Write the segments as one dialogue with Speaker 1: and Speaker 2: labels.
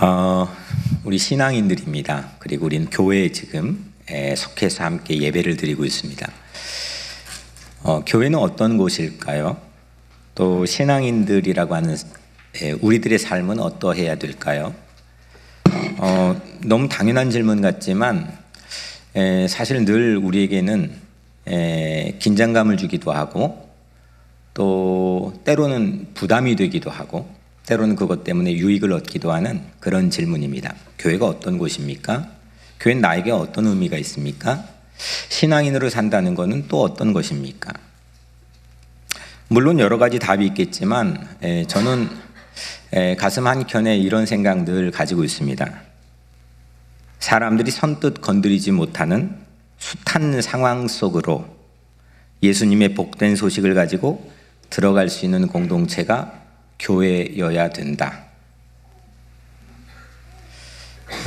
Speaker 1: 어, 우리 신앙인들입니다. 그리고 우리는 교회에 지금 에, 속해서 함께 예배를 드리고 있습니다. 어, 교회는 어떤 곳일까요? 또 신앙인들이라고 하는 에, 우리들의 삶은 어떠해야 될까요? 어, 너무 당연한 질문 같지만 에, 사실 늘 우리에게는 에, 긴장감을 주기도 하고 또 때로는 부담이 되기도 하고 때로는 그것 때문에 유익을 얻기도 하는 그런 질문입니다. 교회가 어떤 곳입니까? 교회는 나에게 어떤 의미가 있습니까? 신앙인으로 산다는 것은 또 어떤 것입니까? 물론 여러 가지 답이 있겠지만 에, 저는 에, 가슴 한켠에 이런 생각 늘 가지고 있습니다. 사람들이 선뜻 건드리지 못하는 숱한 상황 속으로 예수님의 복된 소식을 가지고 들어갈 수 있는 공동체가 교회여야 된다.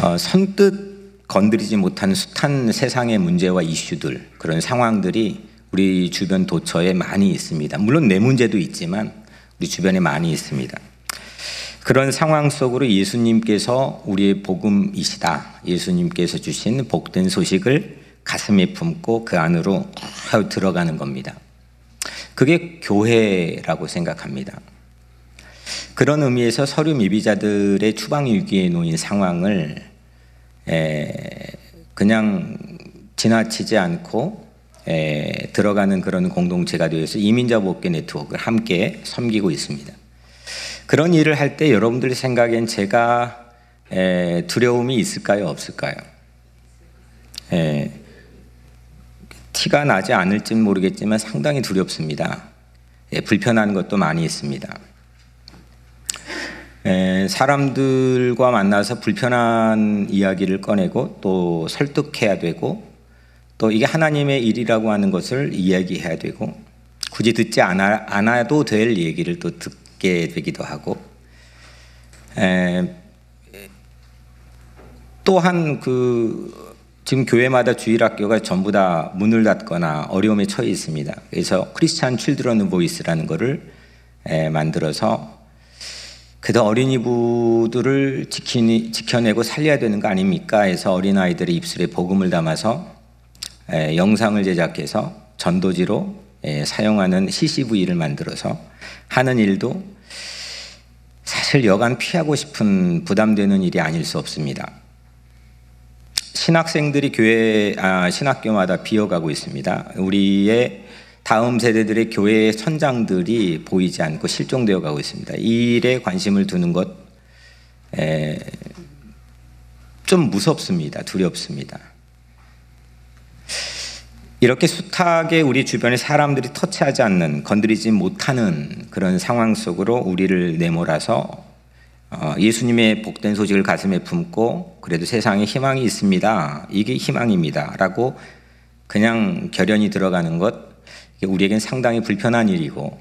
Speaker 1: 어, 선뜻 건드리지 못한 숱한 세상의 문제와 이슈들, 그런 상황들이 우리 주변 도처에 많이 있습니다. 물론 내 문제도 있지만 우리 주변에 많이 있습니다. 그런 상황 속으로 예수님께서 우리의 복음이시다. 예수님께서 주신 복된 소식을 가슴에 품고 그 안으로 들어가는 겁니다. 그게 교회라고 생각합니다. 그런 의미에서 서류 미비자들의 추방 위기에 놓인 상황을 그냥 지나치지 않고 들어가는 그런 공동체가 되어서 이민자 복귀 네트워크를 함께 섬기고 있습니다. 그런 일을 할 때 여러분들 생각엔 제가 두려움이 있을까요? 없을까요? 티가 나지 않을지 모르겠지만 상당히 두렵습니다. 불편한 것도 많이 있습니다. 사람들과 만나서 불편한 이야기를 꺼내고 또 설득해야 되고 또 이게 하나님의 일이라고 하는 것을 이야기해야 되고 굳이 듣지 않아, 않아도 될 얘기를 또 듣게 되기도 하고 또한 그 지금 교회마다 주일학교가 전부 다 문을 닫거나 어려움에 처해 있습니다. 그래서 크리스찬 칠드런 보이스라는 것을 만들어서 그래도 어린이부들을 지키니, 지켜내고 살려야 되는 거 아닙니까? 해서 어린아이들의 입술에 복음을 담아서 에, 영상을 제작해서 전도지로 에, 사용하는 CCV를 만들어서 하는 일도 사실 여간 피하고 싶은 부담되는 일이 아닐 수 없습니다. 신학생들이 교회, 아, 신학교마다 비어가고 있습니다. 우리의 다음 세대들의 교회의 선장들이 보이지 않고 실종되어 가고 있습니다. 이 일에 관심을 두는 것, 에, 좀 무섭습니다. 두렵습니다. 이렇게 숱하게 우리 주변의 사람들이 터치하지 않는, 건드리지 못하는 그런 상황 속으로 우리를 내몰아서 어, 예수님의 복된 소식을 가슴에 품고 그래도 세상에 희망이 있습니다. 이게 희망입니다. 라고 그냥 결연히 들어가는 것 우리에겐 상당히 불편한 일이고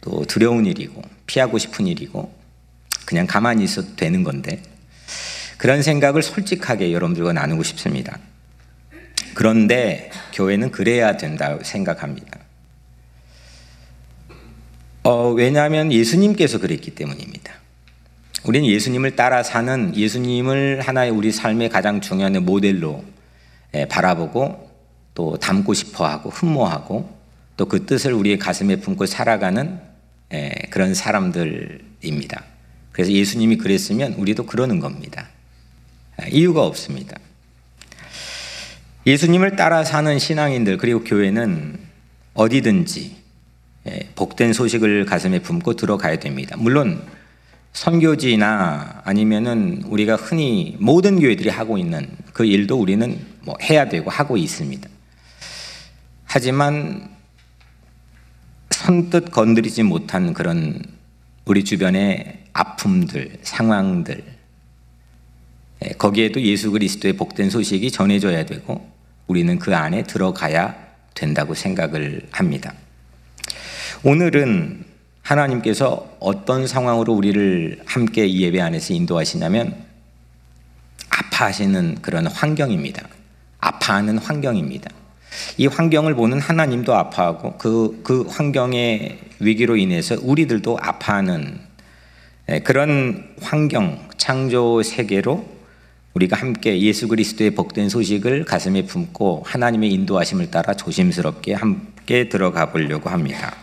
Speaker 1: 또 두려운 일이고 피하고 싶은 일이고 그냥 가만히 있어도 되는 건데 그런 생각을 솔직하게 여러분들과 나누고 싶습니다. 그런데 교회는 그래야 된다고 생각합니다. 어, 왜냐하면 예수님께서 그랬기 때문입니다. 우리는 예수님을 따라 사는 예수님을 하나의 우리 삶의 가장 중요한 모델로 바라보고 또 닮고 싶어 하고 흠모하고 또 그 뜻을 우리의 가슴에 품고 살아가는 예, 그런 사람들입니다. 그래서 예수님이 그랬으면 우리도 그러는 겁니다. 아, 이유가 없습니다. 예수님을 따라 사는 신앙인들 그리고 교회는 어디든지 예, 복된 소식을 가슴에 품고 들어가야 됩니다. 물론 선교지나 아니면은 우리가 흔히 모든 교회들이 하고 있는 그 일도 우리는 뭐 해야 되고 하고 있습니다. 하지만 선뜻 건드리지 못한 그런 우리 주변의 아픔들, 상황들, 예, 거기에도 예수 그리스도의 복된 소식이 전해져야 되고 우리는 그 안에 들어가야 된다고 생각을 합니다. 오늘은 하나님께서 어떤 상황으로 우리를 함께 이 예배 안에서 인도하시냐면 아파하시는 그런 환경입니다. 아파하는 환경입니다. 이 환경을 보는 하나님도 아파하고 그, 그 환경의 위기로 인해서 우리들도 아파하는 예, 그런 환경, 창조 세계로 우리가 함께 예수 그리스도의 복된 소식을 가슴에 품고 하나님의 인도하심을 따라 조심스럽게 함께 들어가 보려고 합니다.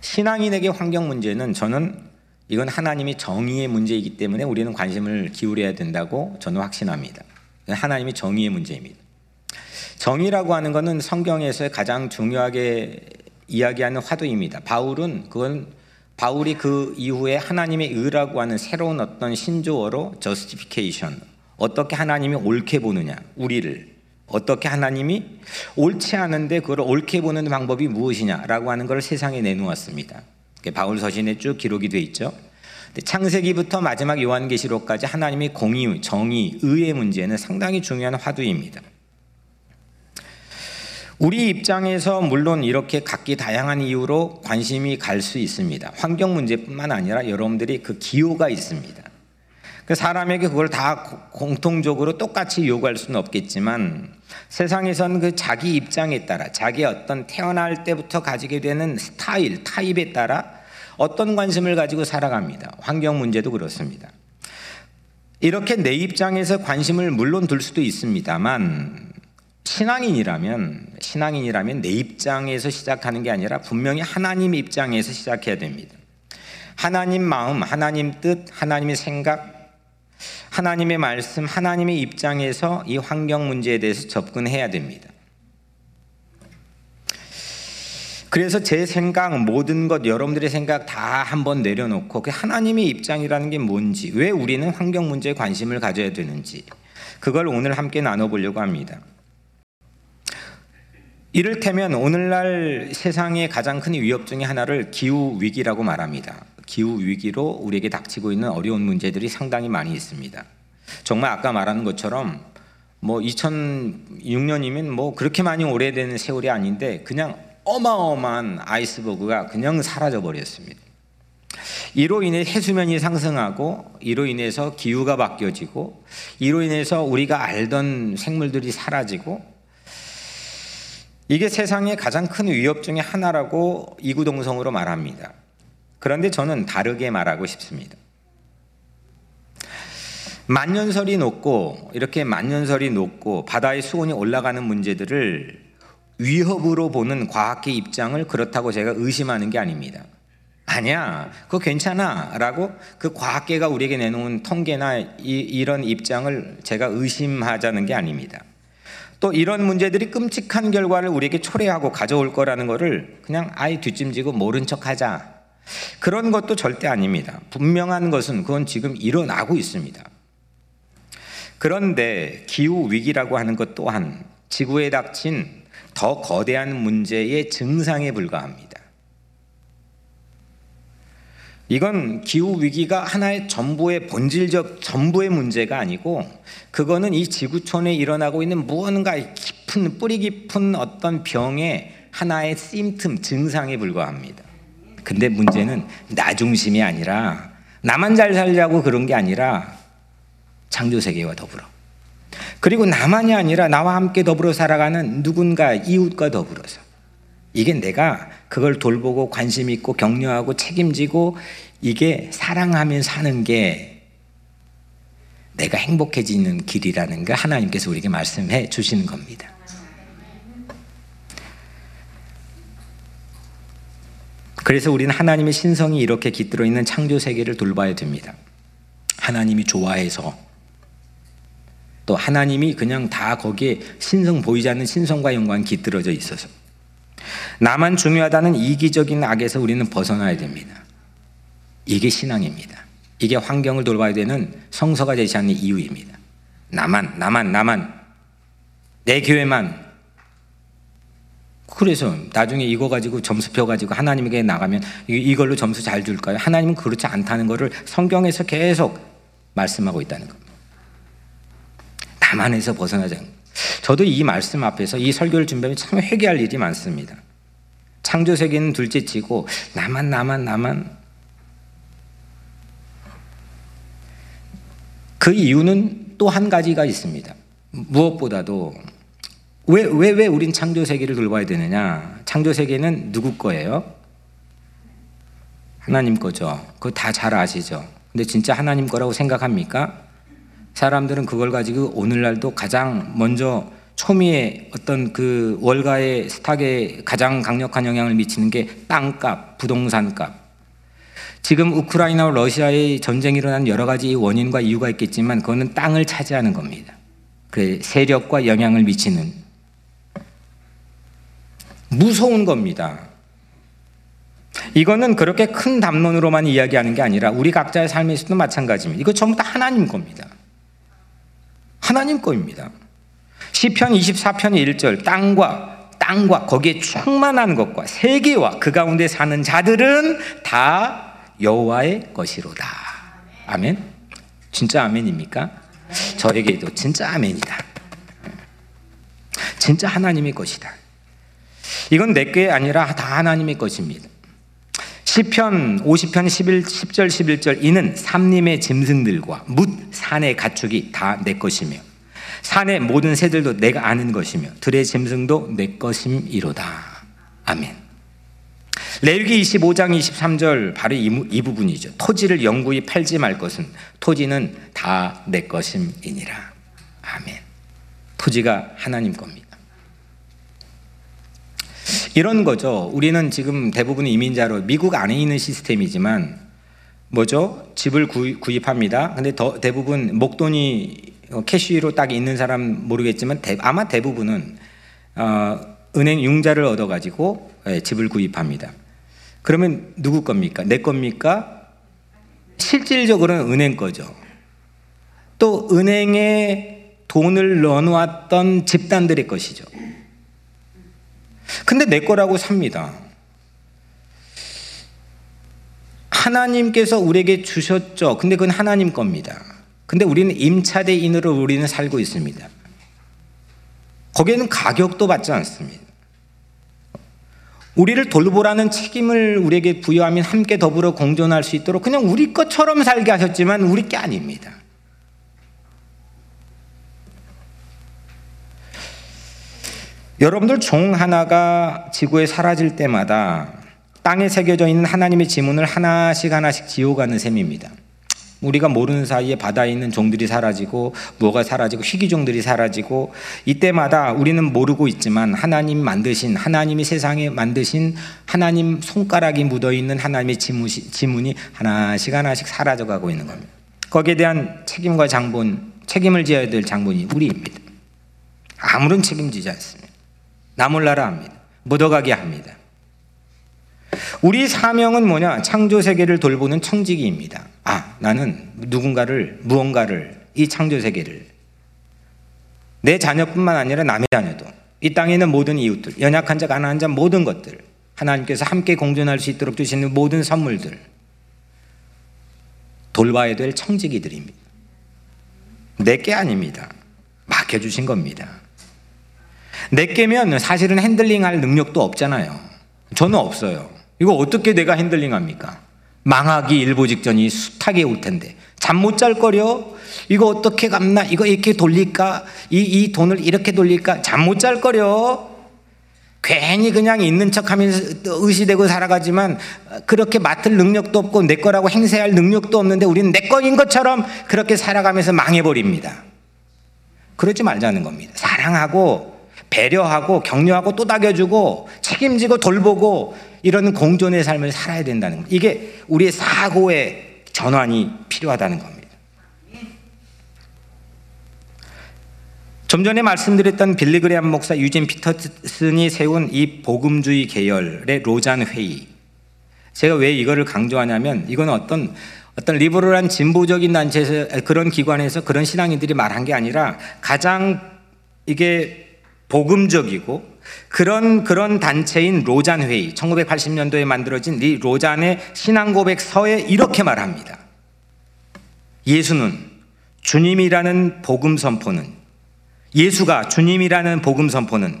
Speaker 1: 신앙인에게 환경 문제는 저는 이건 하나님이 정의의 문제이기 때문에 우리는 관심을 기울여야 된다고 저는 확신합니다. 하나님이 정의의 문제입니다. 정의라고 하는 것은 성경에서 가장 중요하게 이야기하는 화두입니다. 바울은 그건 바울이 그 이후에 하나님의 의라고 하는 새로운 어떤 신조어로 justification 어떻게 하나님이 옳게 보느냐 우리를 어떻게 하나님이 옳지 않은데 그걸 옳게 보는 방법이 무엇이냐라고 하는 걸 세상에 내놓았습니다. 바울 서신에 쭉 기록이 돼 있죠. 창세기부터 마지막 요한계시록까지 하나님의 공의, 정의, 의의 문제는 상당히 중요한 화두입니다. 우리 입장에서 물론 이렇게 각기 다양한 이유로 관심이 갈 수 있습니다. 환경 문제뿐만 아니라 여러분들이 그 기호가 있습니다. 그 사람에게 그걸 다 공통적으로 똑같이 요구할 수는 없겠지만 세상에선 그 자기 입장에 따라 자기 어떤 태어날 때부터 가지게 되는 스타일, 타입에 따라 어떤 관심을 가지고 살아갑니다. 환경 문제도 그렇습니다. 이렇게 내 입장에서 관심을 물론 둘 수도 있습니다만 신앙인이라면 신앙인이라면 내 입장에서 시작하는 게 아니라 분명히 하나님 입장에서 시작해야 됩니다. 하나님 마음, 하나님 뜻, 하나님의 생각, 하나님의 말씀, 하나님의 입장에서 이 환경 문제에 대해서 접근해야 됩니다. 그래서 제 생각, 모든 것, 여러분들의 생각 다 한번 내려놓고 그 하나님의 입장이라는 게 뭔지, 왜 우리는 환경 문제에 관심을 가져야 되는지, 그걸 오늘 함께 나눠보려고 합니다. 이를테면 오늘날 세상의 가장 큰 위협 중의 하나를 기후 위기라고 말합니다. 기후 위기로 우리에게 닥치고 있는 어려운 문제들이 상당히 많이 있습니다. 정말 아까 말하는 것처럼 뭐 2006년이면 뭐 그렇게 많이 오래된 세월이 아닌데 그냥 어마어마한 아이스버그가 그냥 사라져 버렸습니다. 이로 인해 해수면이 상승하고 이로 인해서 기후가 바뀌어지고 이로 인해서 우리가 알던 생물들이 사라지고 이게 세상의 가장 큰 위협 중의 하나라고 이구동성으로 말합니다. 그런데 저는 다르게 말하고 싶습니다. 만년설이 높고 이렇게 만년설이 높고 바다의 수온이 올라가는 문제들을 위협으로 보는 과학계 입장을 그렇다고 제가 의심하는 게 아닙니다. 아니야, 그거 괜찮아. 라고 그 과학계가 우리에게 내놓은 통계나 이, 이런 입장을 제가 의심하자는 게 아닙니다. 또 이런 문제들이 끔찍한 결과를 우리에게 초래하고 가져올 거라는 것을 그냥 아예 뒷짐지고 모른 척 하자. 그런 것도 절대 아닙니다. 분명한 것은 그건 지금 일어나고 있습니다. 그런데 기후 위기라고 하는 것 또한 지구에 닥친 더 거대한 문제의 증상에 불과합니다. 이건 기후 위기가 하나의 전부의 본질적 전부의 문제가 아니고 그거는 이 지구촌에 일어나고 있는 무언가 깊은 뿌리 깊은 어떤 병의 하나의 심틈 증상에 불과합니다. 근데 문제는 나 중심이 아니라 나만 잘 살자고 그런 게 아니라 창조 세계와 더불어 그리고 나만이 아니라 나와 함께 더불어 살아가는 누군가 이웃과 더불어서 이게 내가 그걸 돌보고 관심 있고 격려하고 책임지고 이게 사랑하면 사는 게 내가 행복해지는 길이라는 거 하나님께서 우리에게 말씀해 주시는 겁니다. 그래서 우리는 하나님의 신성이 이렇게 깃들어 있는 창조 세계를 돌봐야 됩니다. 하나님이 좋아해서 또 하나님이 그냥 다 거기에 신성 보이지 않는 신성과 영광 깃들어져 있어서 나만 중요하다는 이기적인 악에서 우리는 벗어나야 됩니다. 이게 신앙입니다. 이게 환경을 돌봐야 되는 성서가 제시하는 이유입니다. 나만, 나만, 나만, 내 교회만. 그래서 나중에 이거 가지고 점수표 가지고 하나님에게 나가면 이걸로 점수 잘 줄까요? 하나님은 그렇지 않다는 것을 성경에서 계속 말씀하고 있다는 겁니다. 나만에서 벗어나자. 저도 이 말씀 앞에서 이 설교를 준비하면 참 회개할 일이 많습니다. 창조 세계는 둘째 치고 나만 나만 나만 그 이유는 또 한 가지가 있습니다. 무엇보다도 왜, 왜, 왜 우린 창조 세계를 돌봐야 되느냐? 창조 세계는 누구 거예요? 하나님 거죠. 그거 다 잘 아시죠? 근데 진짜 하나님 거라고 생각합니까? 사람들은 그걸 가지고 오늘날도 가장 먼저 초미의 어떤 그 월가의 스탁에 가장 강력한 영향을 미치는 게 땅값, 부동산값. 지금 우크라이나와 러시아의 전쟁이 일어난 여러 가지 원인과 이유가 있겠지만 그거는 땅을 차지하는 겁니다. 그 세력과 영향을 미치는 무서운 겁니다. 이거는 그렇게 큰 담론으로만 이야기하는 게 아니라 우리 각자의 삶에서도 마찬가지입니다. 이거 전부 다 하나님 겁니다. 하나님 거입니다. 시편 24편 1절 땅과 땅과 거기에 충만한 것과 세계와 그 가운데 사는 자들은 다 여호와의 것이로다. 아멘. 진짜 아멘입니까? 저에게도 진짜 아멘이다. 진짜 하나님의 것이다. 이건 내게 아니라 다 하나님의 것입니다. 시편 50편 11, 10절 11절 이는 삼림의 짐승들과 뭇 산의 가축이 다 내 것이며 산의 모든 새들도 내가 아는 것이며 들의 짐승도 내 것임이로다. 아멘. 레위기 25장 23절 바로 이, 이 부분이죠. 토지를 영구히 팔지 말 것은 토지는 다 내 것임이니라. 아멘. 토지가 하나님 겁니다. 이런 거죠. 우리는 지금 대부분 이민자로 미국 안에 있는 시스템이지만 뭐죠? 집을 구입, 합니다 근데 더, 대부분 목돈이 캐시로 딱 있는 사람 모르겠지만 대, 아마 대부분은 어, 은행 융자를 얻어 가지고 예, 집을 구입합니다. 그러면 누구 겁니까? 내 겁니까? 실질적으로는 은행 거죠. 또 은행에 돈을 넣어놓았던 집단들의 것이죠. 근데 내 거라고 삽니다. 하나님께서 우리에게 주셨죠. 근데 그건 하나님 겁니다. 근데 우리는 임차대인으로 우리는 살고 있습니다. 거기에는 가격도 받지 않습니다. 우리를 돌보라는 책임을 우리에게 부여하면 함께 더불어 공존할 수 있도록 그냥 우리 것처럼 살게 하셨지만 우리 게 아닙니다. 여러분들 종 하나가 지구에 사라질 때마다 땅에 새겨져 있는 하나님의 지문을 하나씩 하나씩 지워가는 셈입니다. 우리가 모르는 사이에 바다에 있는 종들이 사라지고 뭐가 사라지고 희귀종들이 사라지고 이때마다 우리는 모르고 있지만 하나님 만드신 하나님이 세상에 만드신 하나님 손가락이 묻어 있는 하나님의 지문이 하나씩 하나씩 사라져 가고 있는 겁니다. 거기에 대한 책임과 장본 책임을 지어야 될 장본이 우리입니다. 아무런 책임지지 않습니다. 나몰라라 합니다. 묻어가게 합니다. 우리 사명은 뭐냐? 창조 세계를 돌보는 청지기입니다. 아, 나는 누군가를, 무언가를, 이 창조 세계를 내 자녀뿐만 아니라 남의 자녀도 이 땅에 있는 모든 이웃들, 연약한 자, 가난한 자 모든 것들 하나님께서 함께 공존할 수 있도록 주시는 모든 선물들 돌봐야 될 청지기들입니다. 내게 아닙니다. 맡겨 주신 겁니다. 내게면 사실은 핸들링할 능력도 없잖아요. 저는 없어요. 이거 어떻게 내가 핸들링합니까? 망하기 일보 직전이 숱하게 올 텐데 잠 못 잘 거려? 이거 어떻게 갚나? 이거 이렇게 돌릴까? 이, 이 돈을 이렇게 돌릴까? 잠 못 잘 거려? 괜히 그냥 있는 척 하면서 의시되고 살아가지만 그렇게 맡을 능력도 없고 내 거라고 행세할 능력도 없는데 우리는 내 거인 것처럼 그렇게 살아가면서 망해버립니다. 그러지 말자는 겁니다. 사랑하고 배려하고 격려하고 또닥여주고 책임지고 돌보고 이런 공존의 삶을 살아야 된다는 겁니다. 이게 우리의 사고의 전환이 필요하다는 겁니다. 좀 전에 말씀드렸던 빌리그레암 목사 유진 피터슨이 세운 이 복음주의 계열의 로잔 회의. 제가 왜 이거를 강조하냐면 이건 어떤 어떤 리버럴한 진보적인 단체에서 그런 기관에서 그런 신앙인들이 말한 게 아니라 가장 이게 복음적이고 그런 그런 단체인 로잔 회의 1980년도에 만들어진 이 로잔의 신앙 고백서에 이렇게 말합니다. 예수는 주님이라는 복음 선포는 예수가 주님이라는 복음 선포는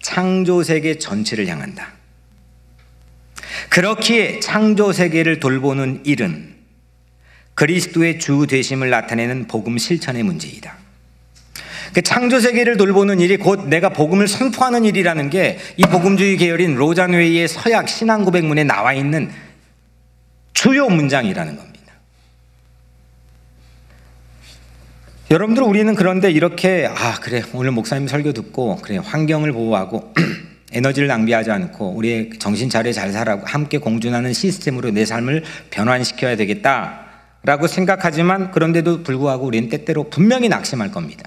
Speaker 1: 창조 세계 전체를 향한다. 그렇기에 창조 세계를 돌보는 일은 그리스도의 주 되심을 나타내는 복음 실천의 문제이다. 그 창조 세계를 돌보는 일이 곧 내가 복음을 선포하는 일이라는 게 이 복음주의 계열인 로잔 웨이의 서약 신앙 고백문에 나와 있는 주요 문장이라는 겁니다. 여러분들 우리는 그런데 이렇게 아 그래 오늘 목사님 설교 듣고 그래 환경을 보호하고 에너지를 낭비하지 않고 우리의 정신 차려 잘 살아고 함께 공존하는 시스템으로 내 삶을 변환시켜야 되겠다라고 생각하지만 그런데도 불구하고 우리는 때때로 분명히 낙심할 겁니다.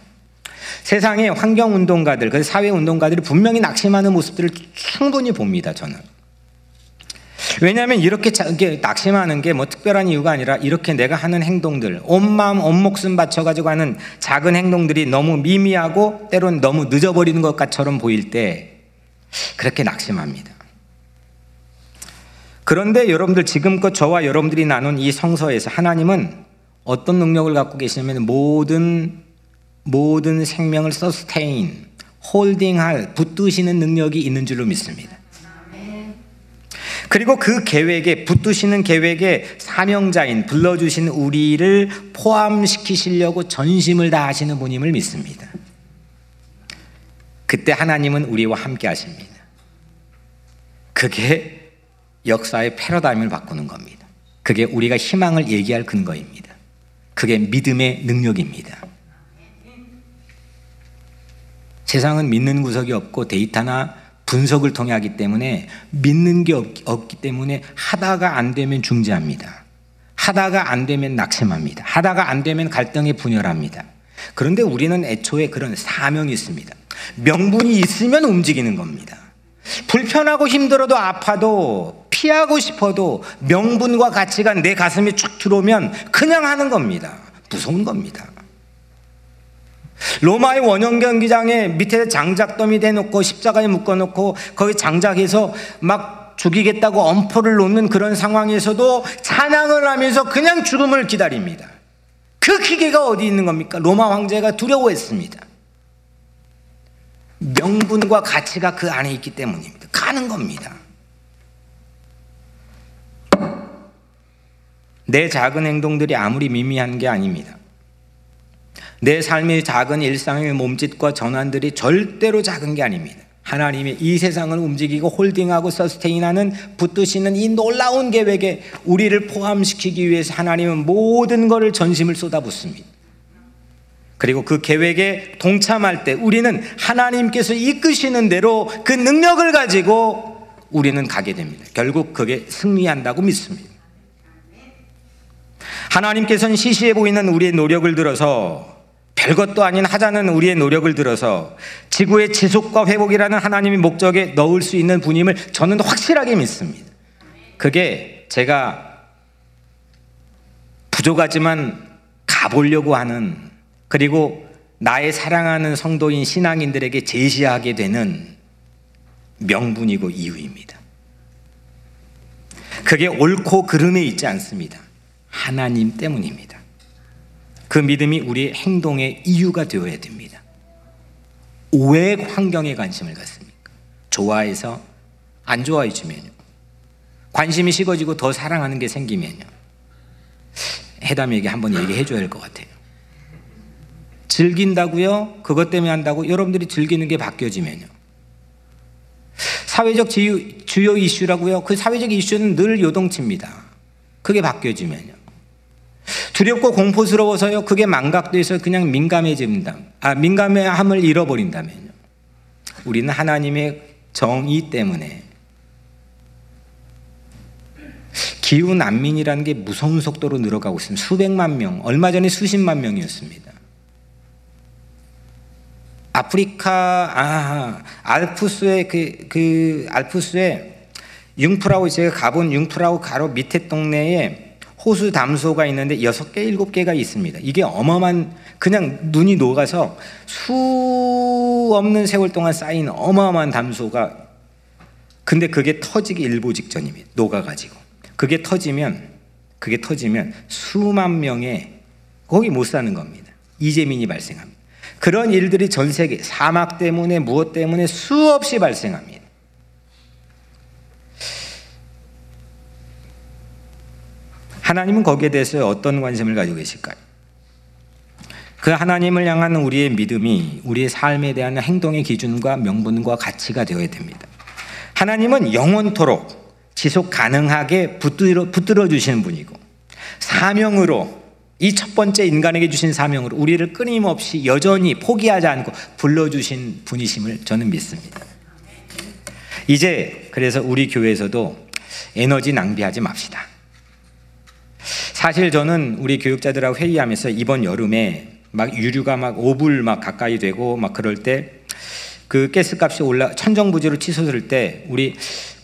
Speaker 1: 세상의 환경 운동가들, 그 사회 운동가들이 분명히 낙심하는 모습들을 충분히 봅니다. 저는. 왜냐하면 이렇게, 이렇게 낙심하는 게 뭐 특별한 이유가 아니라 이렇게 내가 하는 행동들, 온 마음, 온 목숨 바쳐가지고 하는 작은 행동들이 너무 미미하고 때론 너무 늦어버리는 것처럼 보일 때 그렇게 낙심합니다. 그런데 여러분들 지금껏 저와 여러분들이 나눈 이 성서에서 하나님은 어떤 능력을 갖고 계시냐면 모든 모든 생명을 서스테인, 홀딩할, 붙드시는 능력이 있는 줄로 믿습니다. 그리고 그 계획에 붙드시는 계획에 사명자인 불러주신 우리를 포함시키시려고 전심을 다하시는 분임을 믿습니다. 그때 하나님은 우리와 함께 하십니다. 그게 역사의 패러다임을 바꾸는 겁니다. 그게 우리가 희망을 얘기할 근거입니다. 그게 믿음의 능력입니다. 세상은 믿는 구석이 없고 데이터나 분석을 통해 하기 때문에 믿는 게 없, 기 때문에 하다가 안 되면 중재합니다. 하다가 안 되면 낙심합니다. 하다가 안 되면 갈등이 분열합니다. 그런데 우리는 애초에 그런 사명이 있습니다. 명분이 있으면 움직이는 겁니다. 불편하고 힘들어도 아파도 피하고 싶어도 명분과 가치가 내 가슴에 쭉 들어오면 그냥 하는 겁니다. 무서운 겁니다. 로마의 원형 경기장에 밑에 장작더미 대놓고 십자가에 묶어놓고 거기 장작해서 막 죽이겠다고 엄포를 놓는 그런 상황에서도 찬양을 하면서 그냥 죽음을 기다립니다. 그 기계가 어디 있는 겁니까? 로마 황제가 두려워했습니다. 명분과 가치가 그 안에 있기 때문입니다. 가는 겁니다. 내 작은 행동들이 아무리 미미한 게 아닙니다. 내 삶의 작은 일상의 몸짓과 전환들이 절대로 작은 게 아닙니다. 하나님이 이 세상을 움직이고 홀딩하고 서스테인하는 붙드시는 이 놀라운 계획에 우리를 포함시키기 위해서 하나님은 모든 것을 전심을 쏟아붓습니다. 그리고 그 계획에 동참할 때 우리는 하나님께서 이끄시는 대로 그 능력을 가지고 우리는 가게 됩니다. 결국 그게 승리한다고 믿습니다. 하나님께서는 시시해 보이는 우리의 노력을 들어서 별것도 아닌 하자는 우리의 노력을 들어서 지구의 지속과 회복이라는 하나님의 목적에 넣을 수 있는 분임을 저는 확실하게 믿습니다. 그게 제가 부족하지만 가보려고 하는 그리고 나의 사랑하는 성도인 신앙인들에게 제시하게 되는 명분이고 이유입니다. 그게 옳고 그름에 있지 않습니다. 하나님 때문입니다. 그 믿음이 우리의 행동의 이유가 되어야 됩니다. 왜 환경에 관심을 갖습니까? 좋아해서 안 좋아해주면요. 관심이 식어지고 더 사랑하는 게 생기면요. 해담에게 한번 얘기해 줘야 할 것 같아요. 즐긴다고요? 그것 때문에 한다고 여러분들이 즐기는 게 바뀌어지면요. 사회적 주요 이슈라고요? 그 사회적 이슈는 늘 요동칩니다. 그게 바뀌어지면요. 두렵고 공포스러워서요. 그게 망각돼서 그냥 민감해집니다. 아, 민감함을 잃어버린다면요. 우리는 하나님의 정의 때문에 기후 난민이라는 게 무서운 속도로 늘어가고 있습니다. 수백만 명, 얼마 전에 수십만 명이었습니다. 아프리카, 아, 알프스의 그, 그, 알프스의 융프라우, 제가 가본 융프라우 가로 밑에 동네에 호수 담소가 있는데 여섯 개, 일곱 개가 있습니다. 이게 어마어마한 그냥 눈이 녹아서 수 없는 세월 동안 쌓인 어마어마한 담소가 근데 그게 터지기 일보 직전입니다. 녹아 가지고 그게 터지면 그게 터지면 수만 명의 거기 못 사는 겁니다. 이재민이 발생합니다. 그런 일들이 전 세계 사막 때문에 무엇 때문에 수없이 발생합니다. 하나님은 거기에 대해서 어떤 관심을 가지고 계실까요? 그 하나님을 향한 우리의 믿음이 우리의 삶에 대한 행동의 기준과 명분과 가치가 되어야 됩니다. 하나님은 영원토록 지속 가능하게 붙들어, 붙들어 주시는 분이고 사명으로 이 첫 번째 인간에게 주신 사명으로 우리를 끊임없이 여전히 포기하지 않고 불러주신 분이심을 저는 믿습니다. 이제 그래서 우리 교회에서도 에너지 낭비하지 맙시다. 사실 저는 우리 교육자들하고 회의하면서 이번 여름에 막 유류가 막 5불 막 가까이 되고 막 그럴 때 그 가스값이 올라 천정부지로 치솟을 때 우리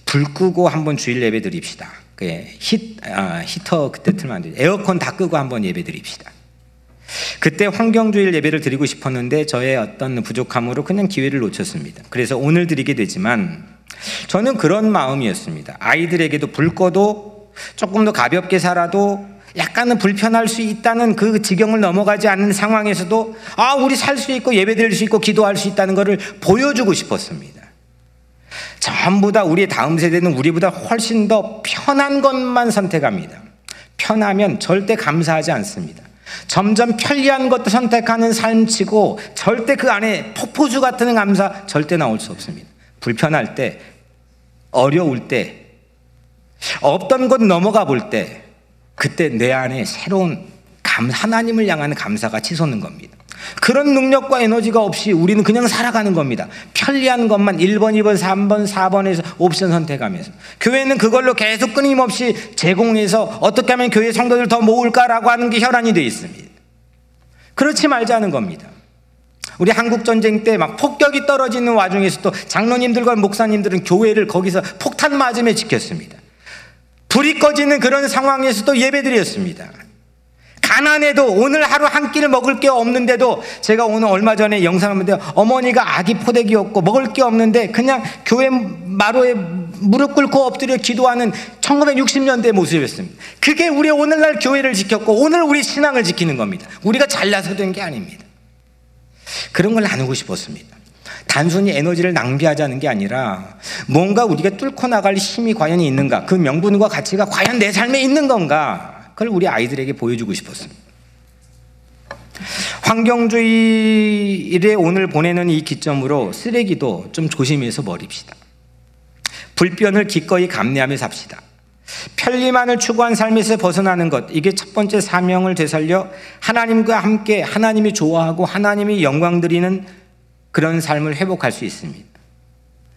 Speaker 1: 불 끄고 한번 주일 예배 드립시다. 그 히, 아, 히터 그때 틀면 안 되죠. 에어컨 다 끄고 한번 예배 드립시다. 그때 환경주일 예배를 드리고 싶었는데 저의 어떤 부족함으로 그냥 기회를 놓쳤습니다. 그래서 오늘 드리게 되지만 저는 그런 마음이었습니다. 아이들에게도 불 꺼도 조금 더 가볍게 살아도 약간은 불편할 수 있다는 그 지경을 넘어가지 않는 상황에서도 아, 우리 살 수 있고 예배 드릴 수 있고 기도할 수 있다는 것을 보여주고 싶었습니다. 전부 다 우리의 다음 세대는 우리보다 훨씬 더 편한 것만 선택합니다. 편하면 절대 감사하지 않습니다. 점점 편리한 것도 선택하는 삶치고 절대 그 안에 폭포수 같은 감사 절대 나올 수 없습니다. 불편할 때, 어려울 때, 없던 것 넘어가 볼 때, 그때 내 안에 새로운 감, 하나님을 향하는 감사가 치솟는 겁니다. 그런 능력과 에너지가 없이 우리는 그냥 살아가는 겁니다. 편리한 것만 1번, 2번, 3번, 4번에서 옵션 선택하면서. 교회는 그걸로 계속 끊임없이 제공해서 어떻게 하면 교회 성도들 더 모을까라고 하는 게 혈안이 되어 있습니다. 그렇지 말자는 겁니다. 우리 한국 전쟁 때 막 폭격이 떨어지는 와중에서도 장로님들과 목사님들은 교회를 거기서 폭탄 맞음에 지켰습니다. 불이 꺼지는 그런 상황에서도 예배드렸습니다. 가난해도 오늘 하루 한 끼를 먹을 게 없는데도 제가 오늘 얼마 전에 영상을 보는데 어머니가 아기 포대기였고 먹을 게 없는데 그냥 교회 마루에 무릎 꿇고 엎드려 기도하는 1960년대 모습이었습니다. 그게 우리 오늘날 교회를 지켰고 오늘 우리 신앙을 지키는 겁니다. 우리가 잘나서 된 게 아닙니다. 그런 걸 나누고 싶었습니다. 단순히 에너지를 낭비하자는 게 아니라 뭔가 우리가 뚫고 나갈 힘이 과연 있는가, 그 명분과 가치가 과연 내 삶에 있는 건가, 그걸 우리 아이들에게 보여주고 싶었습니다. 환경주의에 오늘 보내는 이 기점으로 쓰레기도 좀 조심해서 버립시다. 불변을 기꺼이 감내하며 삽시다. 편리만을 추구한 삶에서 벗어나는 것, 이게 첫 번째 사명을 되살려 하나님과 함께 하나님이 좋아하고 하나님이 영광 드리는 그런 삶을 회복할 수 있습니다.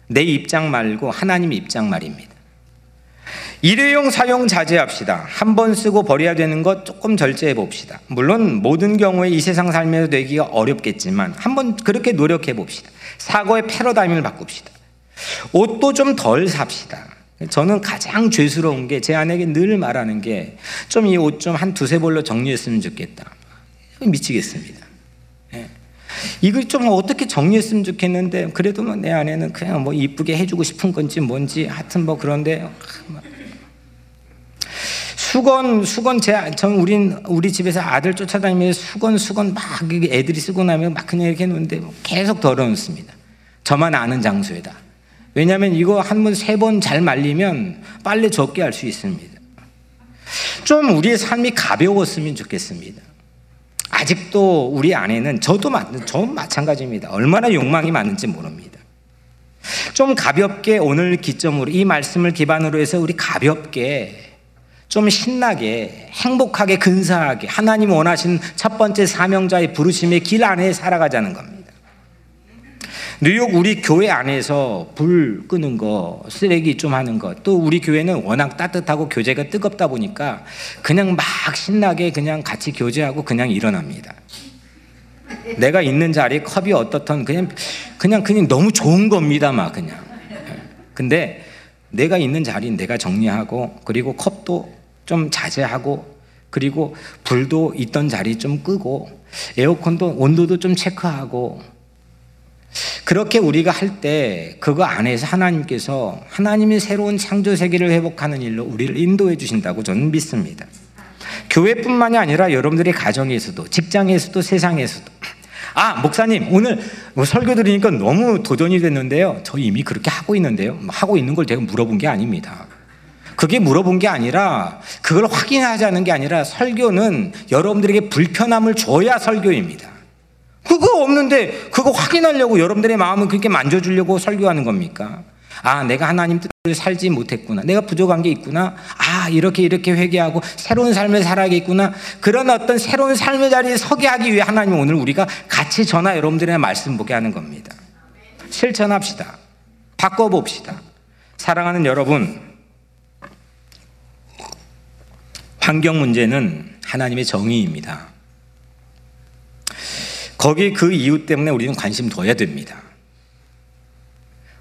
Speaker 1: 내 입장 말고 하나님 입장 말입니다. 일회용 사용 자제합시다. 한 번 쓰고 버려야 되는 것 조금 절제해 봅시다. 물론 모든 경우에 이 세상 삶에서 되기가 어렵겠지만 한 번 그렇게 노력해 봅시다. 사고의 패러다임을 바꿉시다. 옷도 좀 덜 삽시다. 저는 가장 죄스러운 게 제 아내에게 늘 말하는 게 좀 이 옷 좀 한 두세 벌로 정리했으면 좋겠다. 미치겠습니다. 예. 이걸 좀 어떻게 정리했으면 좋겠는데 그래도 뭐 내 아내는 그냥 뭐 이쁘게 해주고 싶은 건지 뭔지 하여튼 뭐 그런데 수건 수건 제전 우린 우리 집에서 아들 쫓아다니면서 수건 수건 막 애들이 쓰고 나면 막 그냥 이렇게 놓는데 계속 덜어놓습니다. 저만 아는 장소에다. 왜냐하면 이거 한 번 세 번 잘 말리면 빨래 적게 할 수 있습니다. 좀 우리의 삶이 가벼웠으면 좋겠습니다. 아직도 우리 안에는 저도 저 마찬가지입니다. 얼마나 욕망이 많은지 모릅니다. 좀 가볍게 오늘 기점으로 이 말씀을 기반으로 해서 우리 가볍게 좀 신나게 행복하게 근사하게 하나님 원하신 첫 번째 사명자의 부르심의 길 안에 살아가자는 겁니다. 뉴욕 우리 교회 안에서 불 끄는 거, 쓰레기 좀 하는 거, 또 우리 교회는 워낙 따뜻하고 교제가 뜨겁다 보니까 그냥 막 신나게 그냥 같이 교제하고 그냥 일어납니다. 내가 있는 자리 컵이 어떻든 그냥 그냥 그냥 너무 좋은 겁니다, 막 그냥. 근데 내가 있는 자리는 내가 정리하고 그리고 컵도 좀 자제하고 그리고 불도 있던 자리 좀 끄고 에어컨도 온도도 좀 체크하고 그렇게 우리가 할 때 그거 안에서 하나님께서 하나님의 새로운 창조 세계를 회복하는 일로 우리를 인도해 주신다고 저는 믿습니다. 교회뿐만이 아니라 여러분들의 가정에서도 직장에서도 세상에서도 아 목사님 오늘 뭐 설교 들으니까 너무 도전이 됐는데요. 저 이미 그렇게 하고 있는데요. 뭐 하고 있는 걸 제가 물어본 게 아닙니다. 그게 물어본 게 아니라 그걸 확인하자는 게 아니라 설교는 여러분들에게 불편함을 줘야 설교입니다. 그거 없는데 그거 확인하려고 여러분들의 마음을 그렇게 만져주려고 설교하는 겁니까? 아, 내가 하나님 뜻
Speaker 2: 살지 못했구나. 내가 부족한 게 있구나. 아, 이렇게 이렇게 회개하고 새로운 삶을 살아야겠구나. 그런 어떤 새로운 삶의 자리에 서게 하기 위해 하나님 오늘 우리가 같이 전화 여러분들의 말씀 보게 하는 겁니다. 실천합시다. 바꿔봅시다. 사랑하는 여러분, 환경 문제는 하나님의 정의입니다. 거기에 그 이유 때문에 우리는 관심 둬야 됩니다.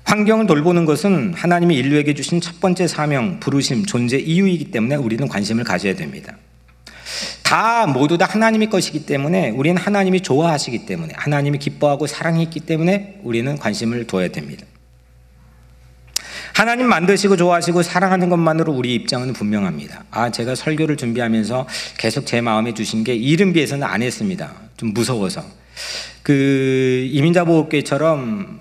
Speaker 2: 환경을 돌보는 것은 하나님이 인류에게 주신 첫 번째 사명, 부르심, 존재 이유이기 때문에 우리는 관심을 가져야 됩니다. 다 모두 다 하나님의 것이기 때문에 우리는 하나님이 좋아하시기 때문에 하나님이 기뻐하고 사랑했기 때문에 우리는 관심을 둬야 됩니다. 하나님 만드시고 좋아하시고 사랑하는 것만으로 우리 입장은 분명합니다. 아, 제가 설교를 준비하면서 계속 제 마음에 주신 게 이름 비해서는 안 했습니다. 좀 무서워서. 그 이민자 보호교회처럼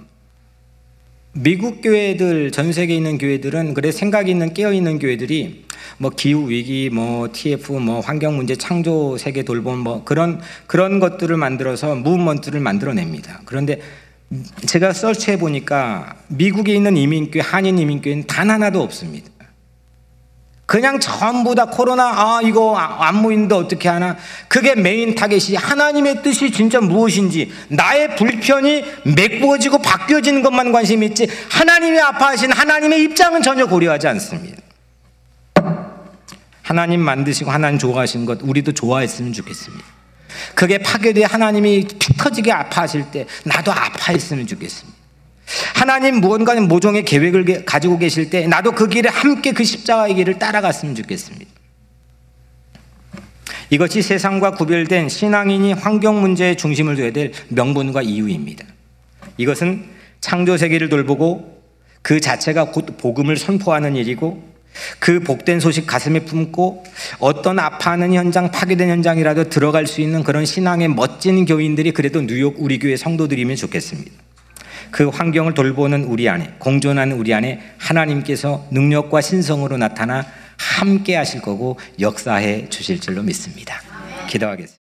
Speaker 2: 미국 교회들 전 세계에 있는 교회들은 그래 생각이 있는 깨어 있는 교회들이 뭐 기후 위기 뭐 TF 뭐 환경 문제 창조 세계 돌봄 뭐 그런 그런 것들을 만들어서 movement를 만들어냅니다. 그런데 제가 서치해 보니까 미국에 있는 이민교회 한인 이민교회는 단 하나도 없습니다. 그냥 전부 다 코로나 아 이거 안 모이는데 어떻게 하나 그게 main target이 하나님의 뜻이 진짜 무엇인지 나의 불편이 메꾸어지고 바뀌어지는 것만 관심이 있지 하나님이 아파하신 하나님의 입장은 전혀 고려하지 않습니다. 하나님 만드시고 하나님 좋아하신 것 우리도 좋아했으면 좋겠습니다. 그게 파괴돼 하나님이 피 터지게 아파하실 때 나도 아파했으면 좋겠습니다. 하나님 무언가 모종의 계획을 가지고 계실 때 나도 그 길에 함께 그 십자가의 길을 따라갔으면 좋겠습니다. 이것이 세상과 구별된 신앙인이 환경 문제에 중심을 둬야 될 명분과 이유입니다. 이것은 창조 세계를 돌보고 그 자체가 곧 복음을 선포하는 일이고 그 복된 소식 가슴에 품고 어떤 아파하는 현장, 파괴된 현장이라도 들어갈 수 있는 그런 신앙의 멋진 교인들이 그래도 뉴욕 우리 교회 성도들이면 좋겠습니다. 그 환경을 돌보는 우리 안에, 공존하는 우리 안에 하나님께서 능력과 신성으로 나타나 함께 하실 거고 역사해 주실 줄로 믿습니다. 기도하겠습니다.